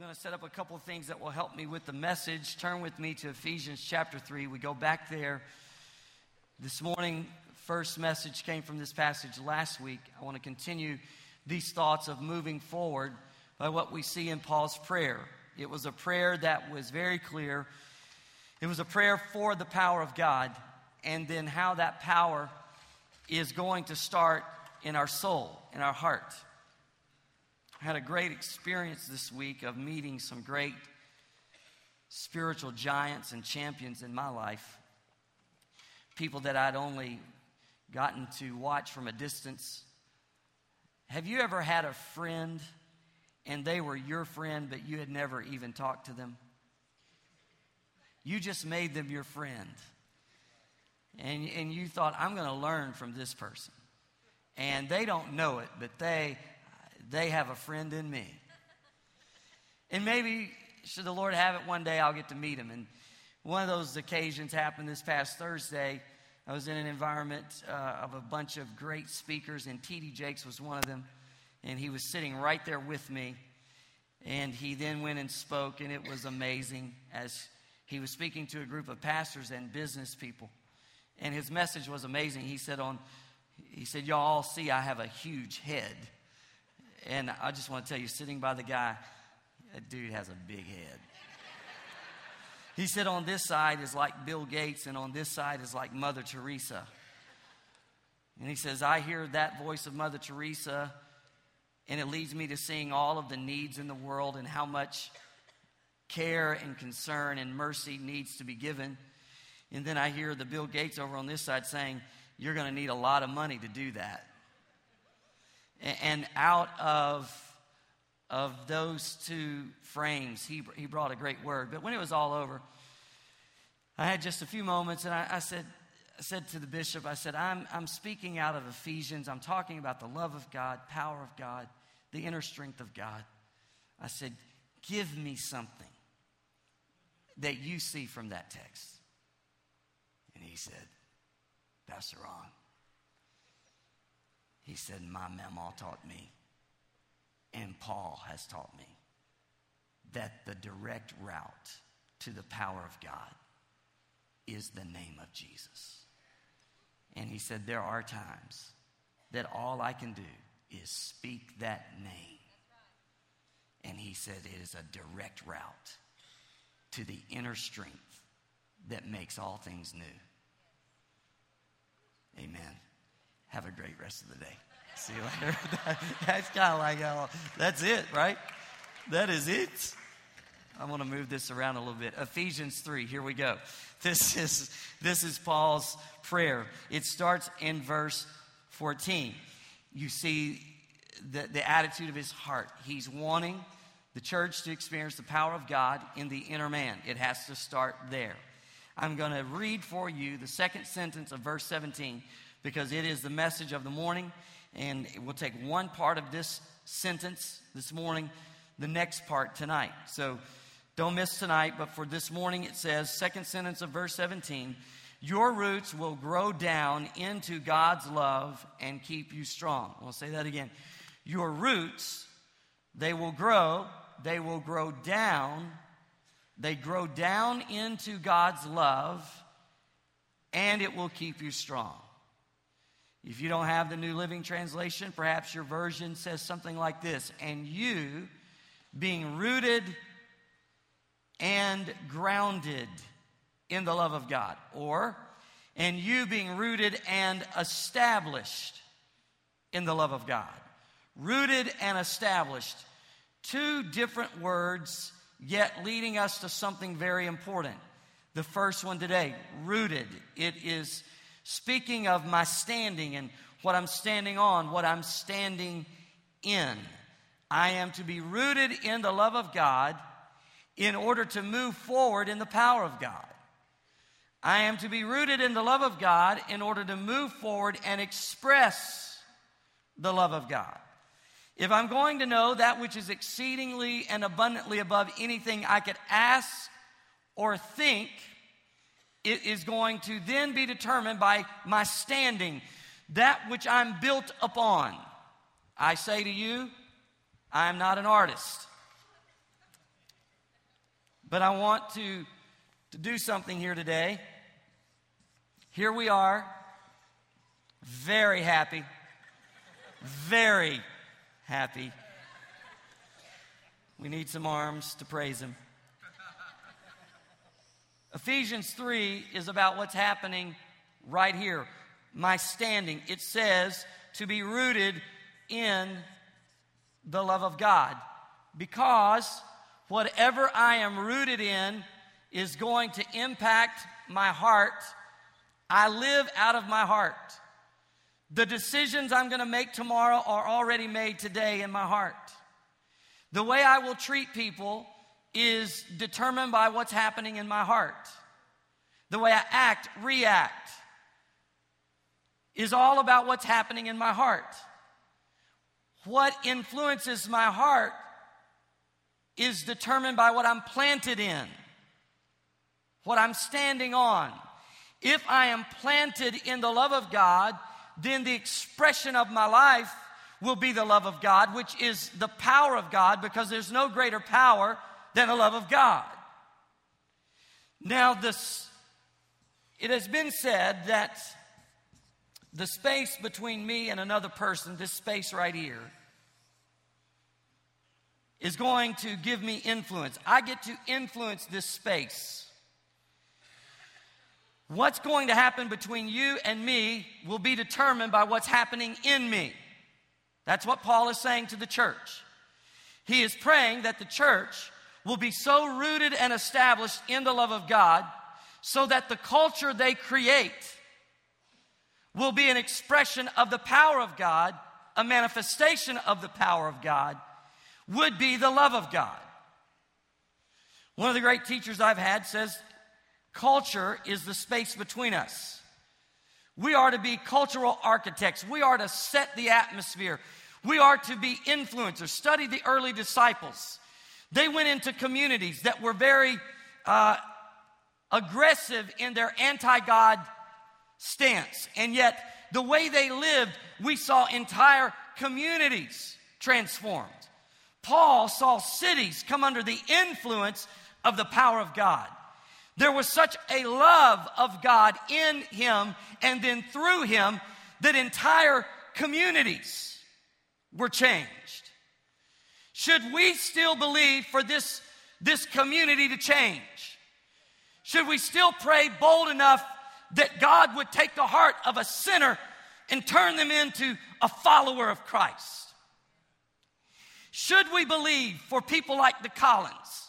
going to set up a couple of things that will help me with the message. Turn with me to Ephesians chapter 3. We go back there. This morning, first message came from this passage last week. I want to continue these thoughts of moving forward by what we see in Paul's prayer. It was a prayer that was very clear. It was a prayer for the power of God, and then how that power is going to start in our soul, in our heart. I had a great experience this week of meeting some great spiritual giants and champions in my life. People that I'd only gotten to watch from a distance. Have you ever had a friend and they were your friend, but you had never even talked to them? You just made them your friend. And, and you thought, I'm going to learn from this person. And they don't know it, but they they have a friend in me. And maybe, should the Lord have it one day, I'll get to meet him. And one of those occasions happened this past Thursday. I was in an environment uh, of a bunch of great speakers, and T.D. Jakes was one of them. And he was sitting right there with me. And he then went and spoke, and it was amazing as he was speaking to a group of pastors and business people. And his message was amazing. He said, on, he said, Y'all all see I have a huge head. And I just want to tell you, sitting by the guy, that dude has a big head. He said, on this side is like Bill Gates, and on this side is like Mother Teresa. And he says, I hear that voice of Mother Teresa, and it leads me to seeing all of the needs in the world and how much care and concern and mercy needs to be given. And then I hear the Bill Gates over on this side saying, You're going to need a lot of money to do that. And out of, of those two frames, he, he brought a great word. But when it was all over, I had just a few moments and I, I said, said to the bishop, I said, I'm, I'm speaking out of Ephesians. I'm talking about the love of God, power of God, the inner strength of God. I said, give me something that you see from that text. And he said, Pastor Ron, he said, My mama taught me, and Paul has taught me, that the direct route to the power of God is the name of Jesus. And he said, There are times that all I can do is speak that name. And he said, It is a direct route to the inner strength that makes all things new. Amen. Have a great rest of the day. See you later. that's kind of like how, that's it, right? That is it. I want to move this around a little bit. Ephesians 3, here we go. This is, this is Paul's prayer. It starts in verse 14. You see the, the attitude of his heart. He's wanting the church to experience the power of God in the inner man. It has to start there. I'm going to read for you the second sentence of verse 17 because it is the message of the morning. And we'll take one part of this sentence this morning, the next part tonight. So don't miss tonight, but for this morning it says, second sentence of verse 17, your roots will grow down into God's love and keep you strong. I'll say that again. Your roots, they will grow, they will grow down, they grow down into God's love, and it will keep you strong. If you don't have the New Living Translation, perhaps your version says something like this And you, being rooted and grounded in the love of God, or and you being rooted and established in the love of God. Rooted and established. Two different words, yet leading us to something very important. The first one today, rooted. It is speaking of my standing and what I'm standing on, what I'm standing in. I am to be rooted in the love of God in order to move forward in the power of God. I am to be rooted in the love of God in order to move forward and express the love of God. If I'm going to know that which is exceedingly and abundantly above anything I could ask or think, it is going to then be determined by my standing, that which I'm built upon. I say to you, I am not an artist. But I want to, to do something here today. Here we are, very happy, very happy. We need some arms to praise Him. Ephesians 3 is about what's happening right here. My standing. It says to be rooted in the love of God. Because whatever I am rooted in is going to impact my heart. I live out of my heart. The decisions I'm going to make tomorrow are already made today in my heart. The way I will treat people is determined by what's happening in my heart. The way I act, react, is all about what's happening in my heart. What influences my heart is determined by what I'm planted in, what I'm standing on. If I am planted in the love of God, then the expression of my life will be the love of God, which is the power of God, because there's no greater power than the love of God. Now, this, it has been said that the space between me and another person, this space right here, is going to give me influence. I get to influence this space. What's going to happen between you and me will be determined by what's happening in me. That's what Paul is saying to the church. He is praying that the church will be so rooted and established in the love of God so that the culture they create will be an expression of the power of God, a manifestation of the power of God, would be the love of God. One of the great teachers I've had says, Culture is the space between us. We are to be cultural architects. We are to set the atmosphere. We are to be influencers. Study the early disciples. They went into communities that were very uh, aggressive in their anti God stance. And yet, the way they lived, we saw entire communities transformed. Paul saw cities come under the influence of the power of God. There was such a love of God in him and then through him that entire communities were changed. Should we still believe for this, this community to change? Should we still pray bold enough that God would take the heart of a sinner and turn them into a follower of Christ? Should we believe for people like the Collins,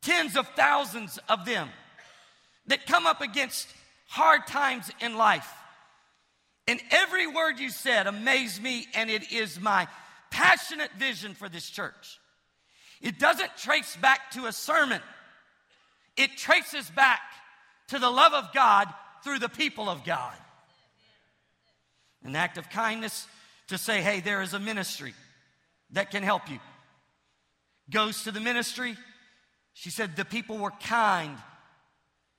tens of thousands of them that come up against hard times in life? And every word you said amazed me, and it is my passionate vision for this church. It doesn't trace back to a sermon, it traces back to the love of God through the people of God. An act of kindness to say, hey, there is a ministry that can help you. Goes to the ministry. She said, the people were kind.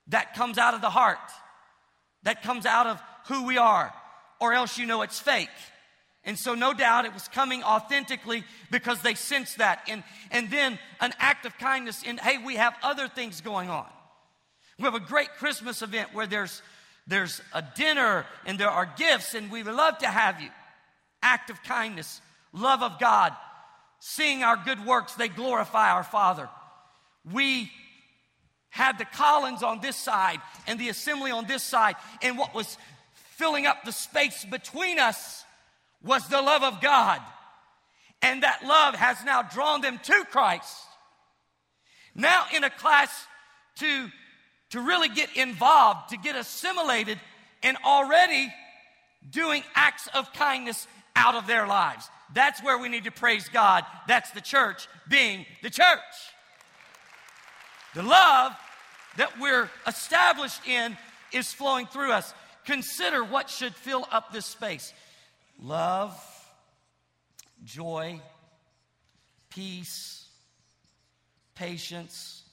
That comes out of the heart, that comes out of who we are, or else you know it's fake. And so, no doubt, it was coming authentically because they sensed that. And, and then an act of kindness in, hey, we have other things going on. We have a great Christmas event where there's, there's a dinner and there are gifts, and we would love to have you. Act of kindness, love of God, seeing our good works, they glorify our Father. We had the Collins on this side and the assembly on this side, and what was filling up the space between us was the love of God. And that love has now drawn them to Christ. Now, in a class to, to really get involved, to get assimilated, and already doing acts of kindness out of their lives. That's where we need to praise God. That's the church being the church. The love that we're established in is flowing through us. Consider what should fill up this space love, joy, peace, patience,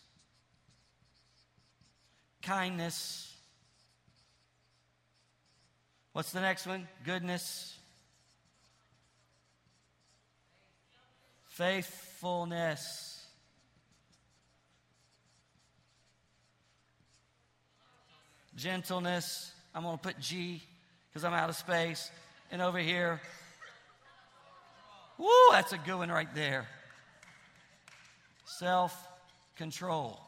kindness. What's the next one? Goodness. Faithfulness. Gentleness. I'm going to put G because I'm out of space. And over here, woo, that's a good one right there. Self control.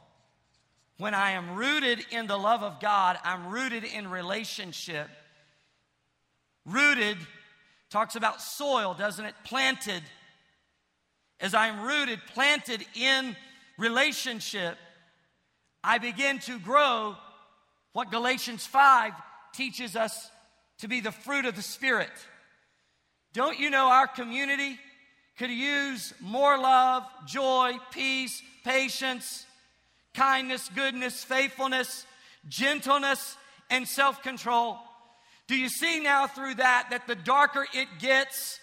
When I am rooted in the love of God, I'm rooted in relationship. Rooted talks about soil, doesn't it? Planted. As I'm rooted, planted in relationship, I begin to grow what Galatians 5 teaches us to be the fruit of the Spirit. Don't you know our community could use more love, joy, peace, patience, kindness, goodness, faithfulness, gentleness, and self control? Do you see now through that that the darker it gets,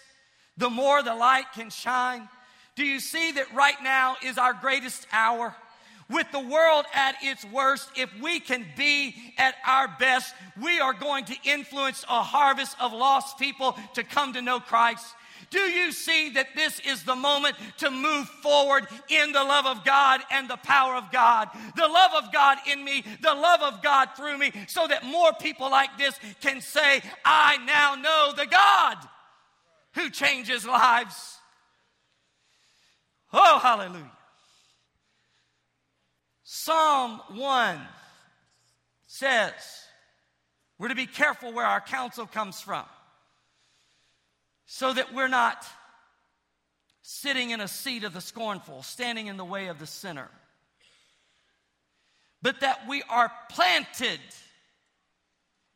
the more the light can shine? Do you see that right now is our greatest hour? With the world at its worst, if we can be at our best, we are going to influence a harvest of lost people to come to know Christ. Do you see that this is the moment to move forward in the love of God and the power of God? The love of God in me, the love of God through me, so that more people like this can say, I now know the God who changes lives. Oh, hallelujah. Psalm 1 says we're to be careful where our counsel comes from so that we're not sitting in a seat of the scornful, standing in the way of the sinner, but that we are planted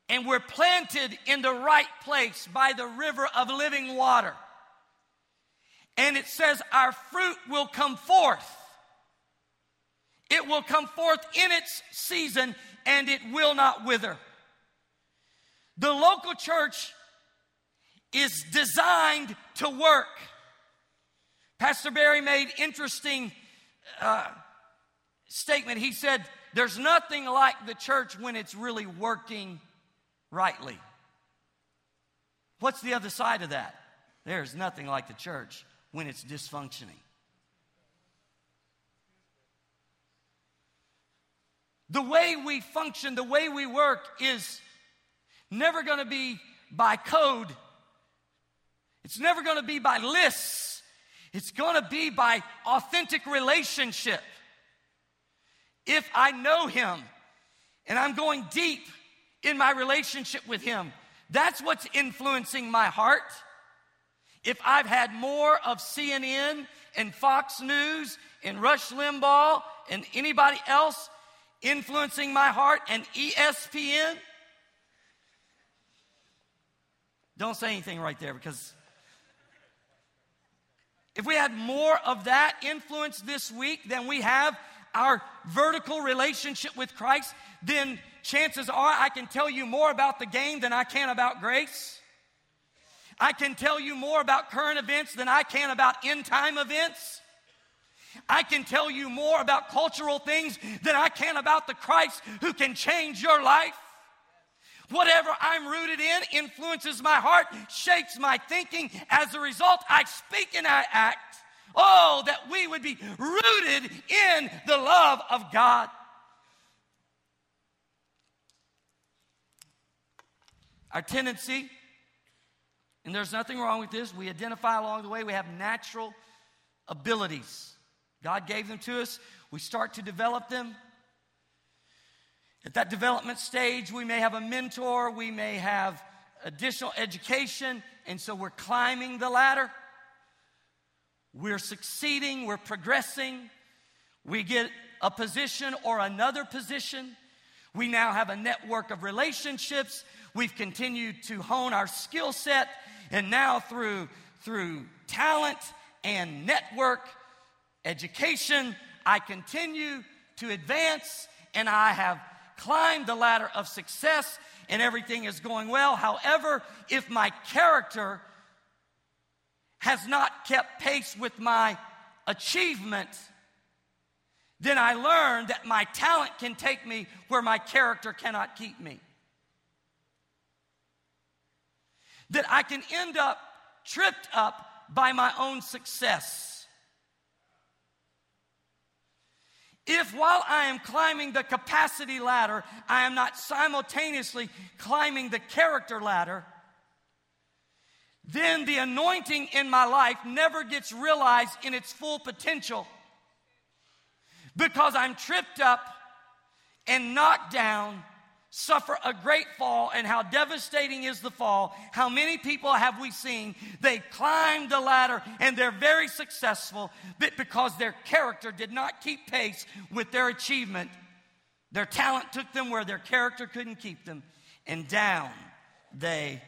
and we're planted in the right place by the river of living water. And it says our fruit will come forth it will come forth in its season and it will not wither. The local church is designed to work. Pastor Barry made interesting uh, statement. He said, "There's nothing like the church when it's really working rightly." What's the other side of that? There's nothing like the church when it's dysfunctioning. The way we function, the way we work is never going to be by code. It's never going to be by lists. It's going to be by authentic relationship. If I know Him and I'm going deep in my relationship with Him, that's what's influencing my heart. If I've had more of CNN and Fox News and Rush Limbaugh and anybody else influencing my heart and ESPN? Don't say anything right there because if we had more of that influence this week than we have our vertical relationship with Christ, then chances are I can tell you more about the game than I can about grace. I can tell you more about current events than I can about end time events. I can tell you more about cultural things than I can about the Christ who can change your life. Whatever I'm rooted in influences my heart, shapes my thinking. As a result, I speak and I act. Oh, that we would be rooted in the love of God. Our tendency, and there's nothing wrong with this, we identify along the way, we have natural abilities. God gave them to us. We start to develop them. At that development stage, we may have a mentor, we may have additional education, and so we're climbing the ladder. We're succeeding, we're progressing. We get a position or another position. We now have a network of relationships. We've continued to hone our skill set, and now through, through talent and network, education. I continue to advance and I have climbed the ladder of success and everything is going well. However, if my character has not kept pace with my achievement, then I learn that my talent can take me where my character cannot keep me. That I can end up tripped up by my own success. If while I am climbing the capacity ladder, I am not simultaneously climbing the character ladder, then the anointing in my life never gets realized in its full potential. Because I'm tripped up and knocked down suffer a great fall, and how devastating is the fall. How many people have we seen? They climbed the ladder and they're very successful, but because their character did not keep pace with their achievement, their talent took them where their character couldn't keep them, and down they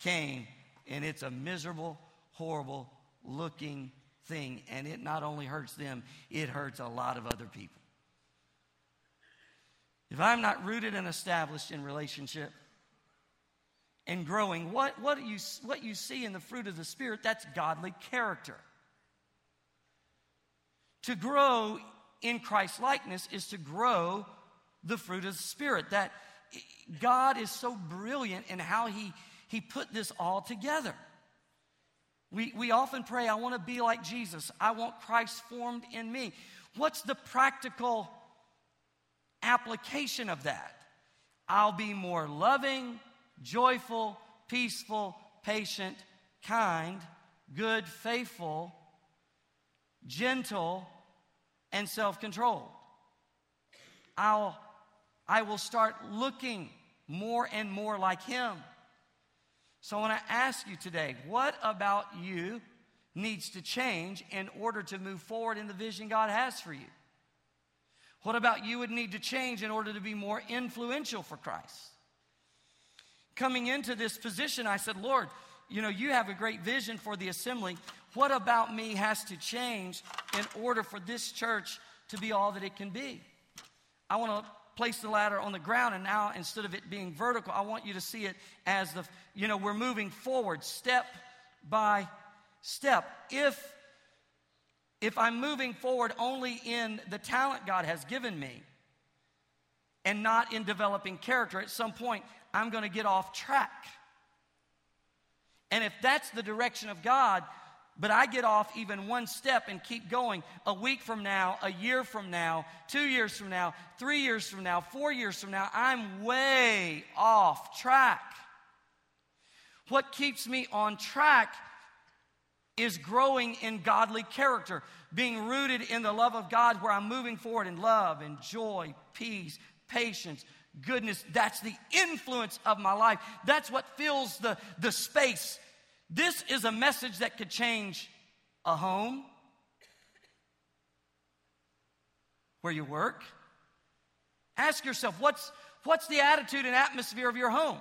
came. And it's a miserable, horrible looking thing, and it not only hurts them, it hurts a lot of other people. If I'm not rooted and established in relationship and growing, what, what, you, what you see in the fruit of the Spirit, that's godly character. To grow in Christ likeness is to grow the fruit of the Spirit. That God is so brilliant in how He, he put this all together. We, we often pray, I want to be like Jesus. I want Christ formed in me. What's the practical application of that. I'll be more loving, joyful, peaceful, patient, kind, good, faithful, gentle, and self controlled. I'll I will start looking more and more like him. So I want to ask you today, what about you needs to change in order to move forward in the vision God has for you? What about you would need to change in order to be more influential for Christ? Coming into this position, I said, Lord, you know, you have a great vision for the assembly. What about me has to change in order for this church to be all that it can be? I want to place the ladder on the ground, and now instead of it being vertical, I want you to see it as the, you know, we're moving forward step by step. If if I'm moving forward only in the talent God has given me and not in developing character, at some point I'm going to get off track. And if that's the direction of God, but I get off even one step and keep going a week from now, a year from now, two years from now, three years from now, four years from now, I'm way off track. What keeps me on track is growing in godly character, being rooted in the love of God, where I'm moving forward in love and joy, peace, patience, goodness. That's the influence of my life. That's what fills the, the space. This is a message that could change a home, where you work. Ask yourself, what's, what's the attitude and atmosphere of your home?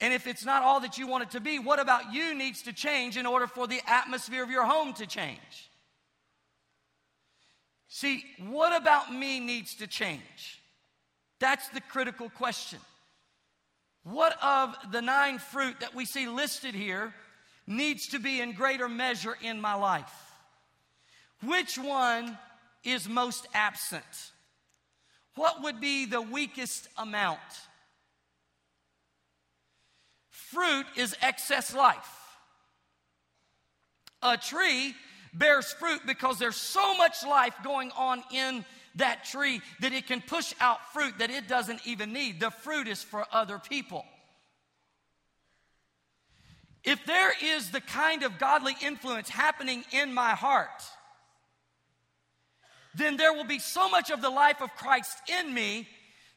And if it's not all that you want it to be, what about you needs to change in order for the atmosphere of your home to change? See, what about me needs to change? That's the critical question. What of the nine fruit that we see listed here needs to be in greater measure in my life? Which one is most absent? What would be the weakest amount? Fruit is excess life. A tree bears fruit because there's so much life going on in that tree that it can push out fruit that it doesn't even need. The fruit is for other people. If there is the kind of godly influence happening in my heart, then there will be so much of the life of Christ in me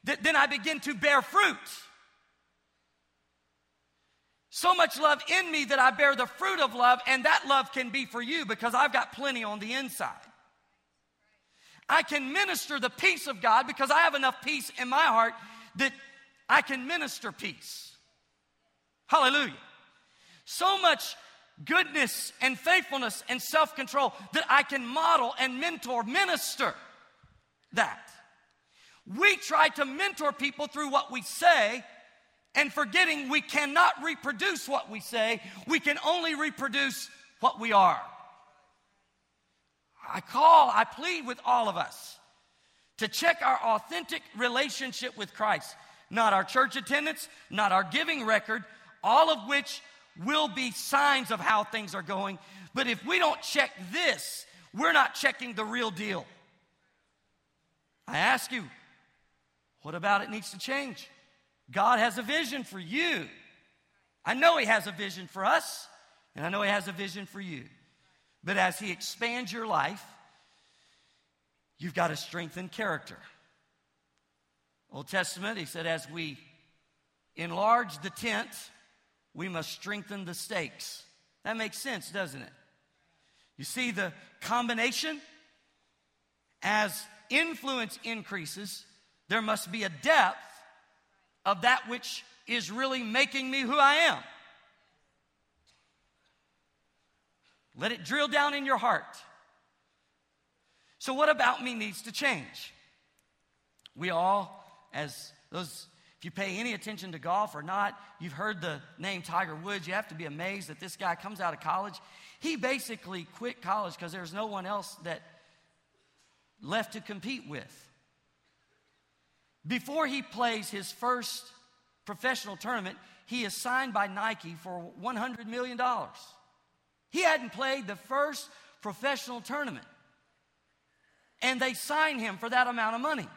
that then I begin to bear fruit. So much love in me that I bear the fruit of love, and that love can be for you because I've got plenty on the inside. I can minister the peace of God because I have enough peace in my heart that I can minister peace. Hallelujah. So much goodness and faithfulness and self control that I can model and mentor, minister that. We try to mentor people through what we say and forgetting we cannot reproduce what we say, we can only reproduce what we are. I call, I plead with all of us to check our authentic relationship with Christ, not our church attendance, not our giving record, all of which will be signs of how things are going. But if we don't check this, we're not checking the real deal. I ask you, what about it needs to change? God has a vision for you. I know He has a vision for us, and I know He has a vision for you. But as He expands your life, you've got to strengthen character. Old Testament, He said, as we enlarge the tent, we must strengthen the stakes. That makes sense, doesn't it? You see the combination? As influence increases, there must be a depth of that which is really making me who I am. Let it drill down in your heart. So, what about me needs to change? We all, as those, if you pay any attention to golf or not, you've heard the name Tiger Woods. You have to be amazed that this guy comes out of college. He basically quit college because there's no one else that left to compete with. Before he plays his first professional tournament, he is signed by Nike for $100 million. He hadn't played the first professional tournament. And they signed him for that amount of money.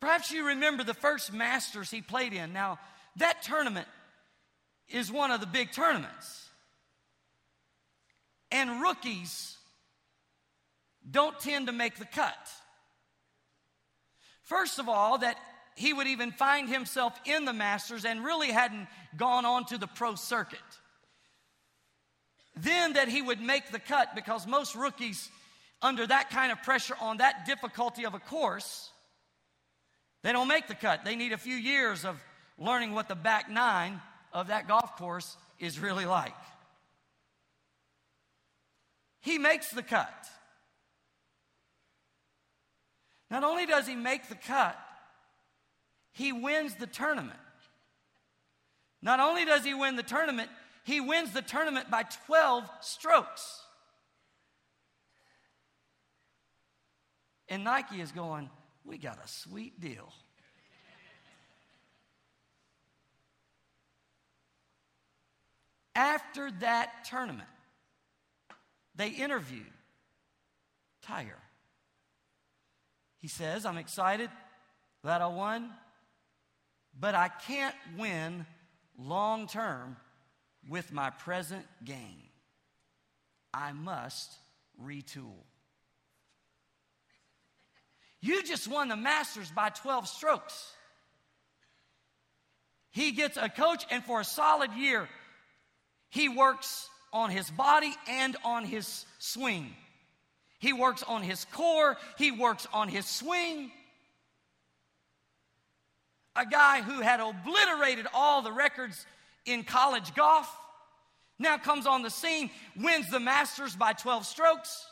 Perhaps you remember the first Masters he played in. Now, that tournament is one of the big tournaments. And rookies don't tend to make the cut. First of all, that he would even find himself in the Masters and really hadn't gone on to the pro circuit. Then that he would make the cut because most rookies, under that kind of pressure on that difficulty of a course, they don't make the cut. They need a few years of learning what the back nine of that golf course is really like. He makes the cut. Not only does he make the cut, he wins the tournament. Not only does he win the tournament, he wins the tournament by 12 strokes. And Nike is going, We got a sweet deal. After that tournament, they interviewed Tiger. He says, I'm excited that I won, but I can't win long term with my present game. I must retool. You just won the Masters by 12 strokes. He gets a coach, and for a solid year, he works on his body and on his swing. He works on his core, he works on his swing. A guy who had obliterated all the records in college golf now comes on the scene, wins the Masters by 12 strokes,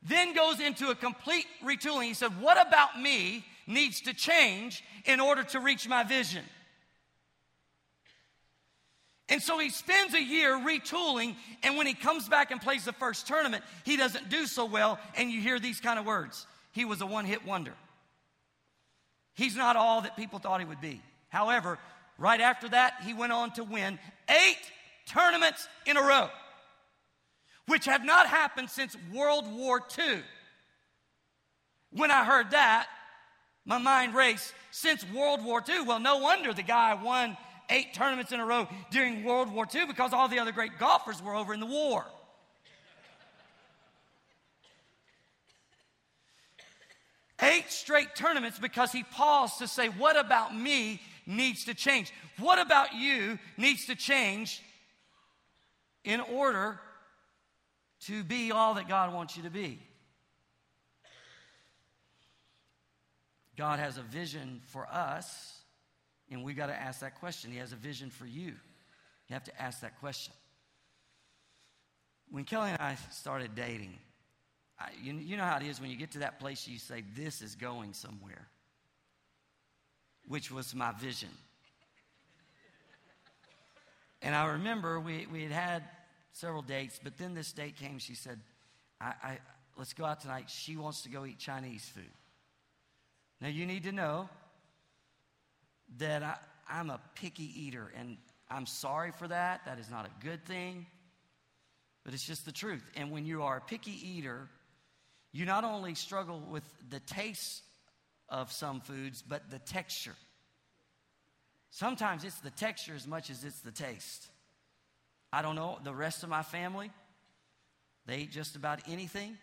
then goes into a complete retooling. He said, What about me needs to change in order to reach my vision? And so he spends a year retooling, and when he comes back and plays the first tournament, he doesn't do so well, and you hear these kind of words. He was a one hit wonder. He's not all that people thought he would be. However, right after that, he went on to win eight tournaments in a row, which have not happened since World War II. When I heard that, my mind raced. Since World War II, well, no wonder the guy won eight tournaments in a row during World War II because all the other great golfers were over in the war. Eight straight tournaments because he paused to say, What about me needs to change? What about you needs to change in order to be all that God wants you to be? God has a vision for us and we got to ask that question. He has a vision for you. You have to ask that question. When Kelly and I started dating, I, you, you know how it is when you get to that place, you say, This is going somewhere, which was my vision. And I remember we, we had had several dates, but then this date came. She said, I, I, Let's go out tonight. She wants to go eat Chinese food. Now, you need to know that I, I'm a picky eater, and I'm sorry for that. That is not a good thing, but it's just the truth. And when you are a picky eater, you not only struggle with the taste of some foods, but the texture. Sometimes it's the texture as much as it's the taste. I don't know, the rest of my family, they eat just about anything.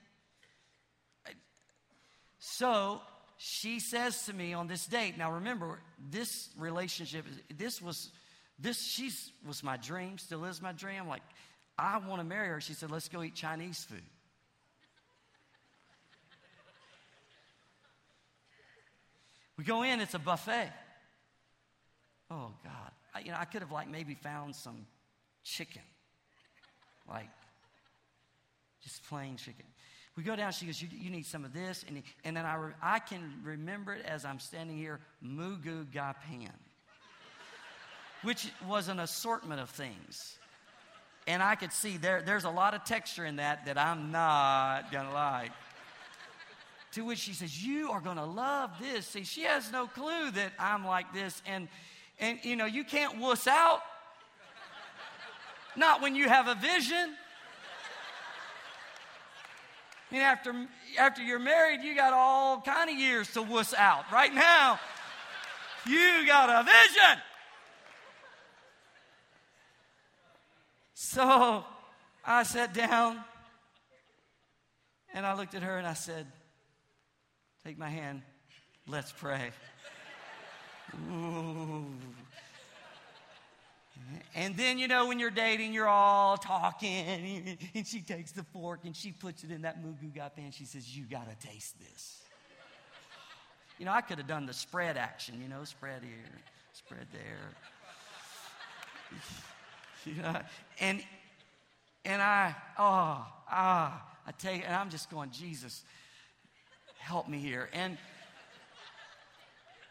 So she says to me on this date, now remember, this relationship, this was, this, she was my dream, still is my dream. Like, I want to marry her. She said, let's go eat Chinese food. We go in, it's a buffet. Oh God. I, you know, I could have like maybe found some chicken. Like just plain chicken. We go down, she goes, You, you need some of this. And, and then I, re, I can remember it as I'm standing here, Moo Goo Gai Pan, which was an assortment of things. And I could see there, there's a lot of texture in that that I'm not going to like. To which she says, You are going to love this. See, she has no clue that I'm like this. And, and you know, you can't wuss out. Not when you have a vision. Mean, after, after you're married, you got all kind of years to wuss out. Right now, you got a vision. So I sat down and I looked at her and I said, Take my hand, let's pray. Ooh. And then, you know, when you're dating, you're all talking, and she takes the fork and she puts it in that Goo Gai pan. She says, You got to taste this. You know, I could have done the spread action, you know, spread here, spread there. you know, and, and I, oh, ah, I take, and I'm just going, Jesus, help me here. And,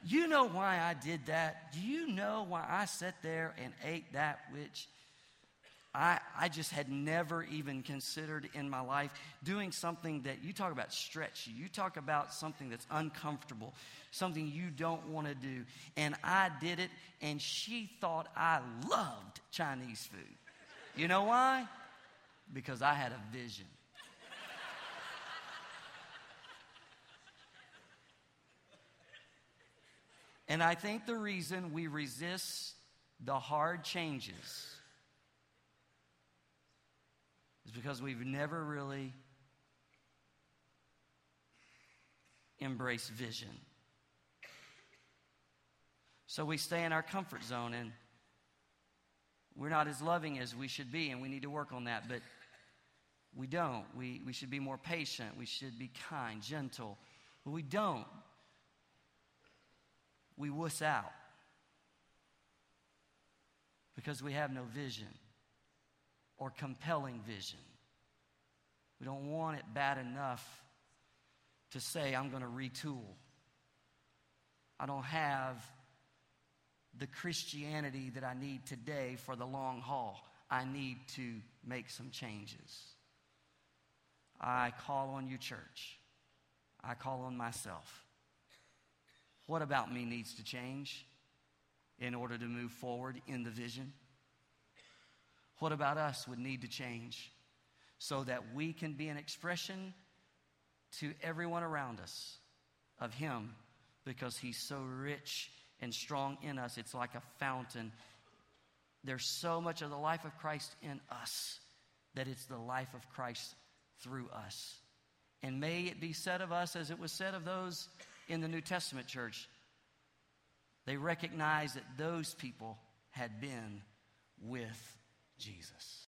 you know why I did that? Do you know why I sat there and ate that which I, I just had never even considered in my life? Doing something that you talk about stretch, you talk about something that's uncomfortable, something you don't want to do. And I did it, and she thought I loved Chinese food. You know why? Because I had a vision. And I think the reason we resist the hard changes is because we've never really embraced vision. So we stay in our comfort zone and we're not as loving as we should be, and we need to work on that, but we don't. We, we should be more patient, we should be kind, gentle, but we don't we wuss out because we have no vision or compelling vision. We don't want it bad enough to say, I'm going to retool. I don't have the Christianity that I need today for the long haul. I need to make some changes. I call on you, church. I call on myself. What about me needs to change in order to move forward in the vision? What about us would need to change so that we can be an expression to everyone around us of Him because He's so rich and strong in us? It's like a fountain. There's so much of the life of Christ in us that it's the life of Christ through us. And may it be said of us as it was said of those in the New Testament church, they recognized that those people had been with Jesus.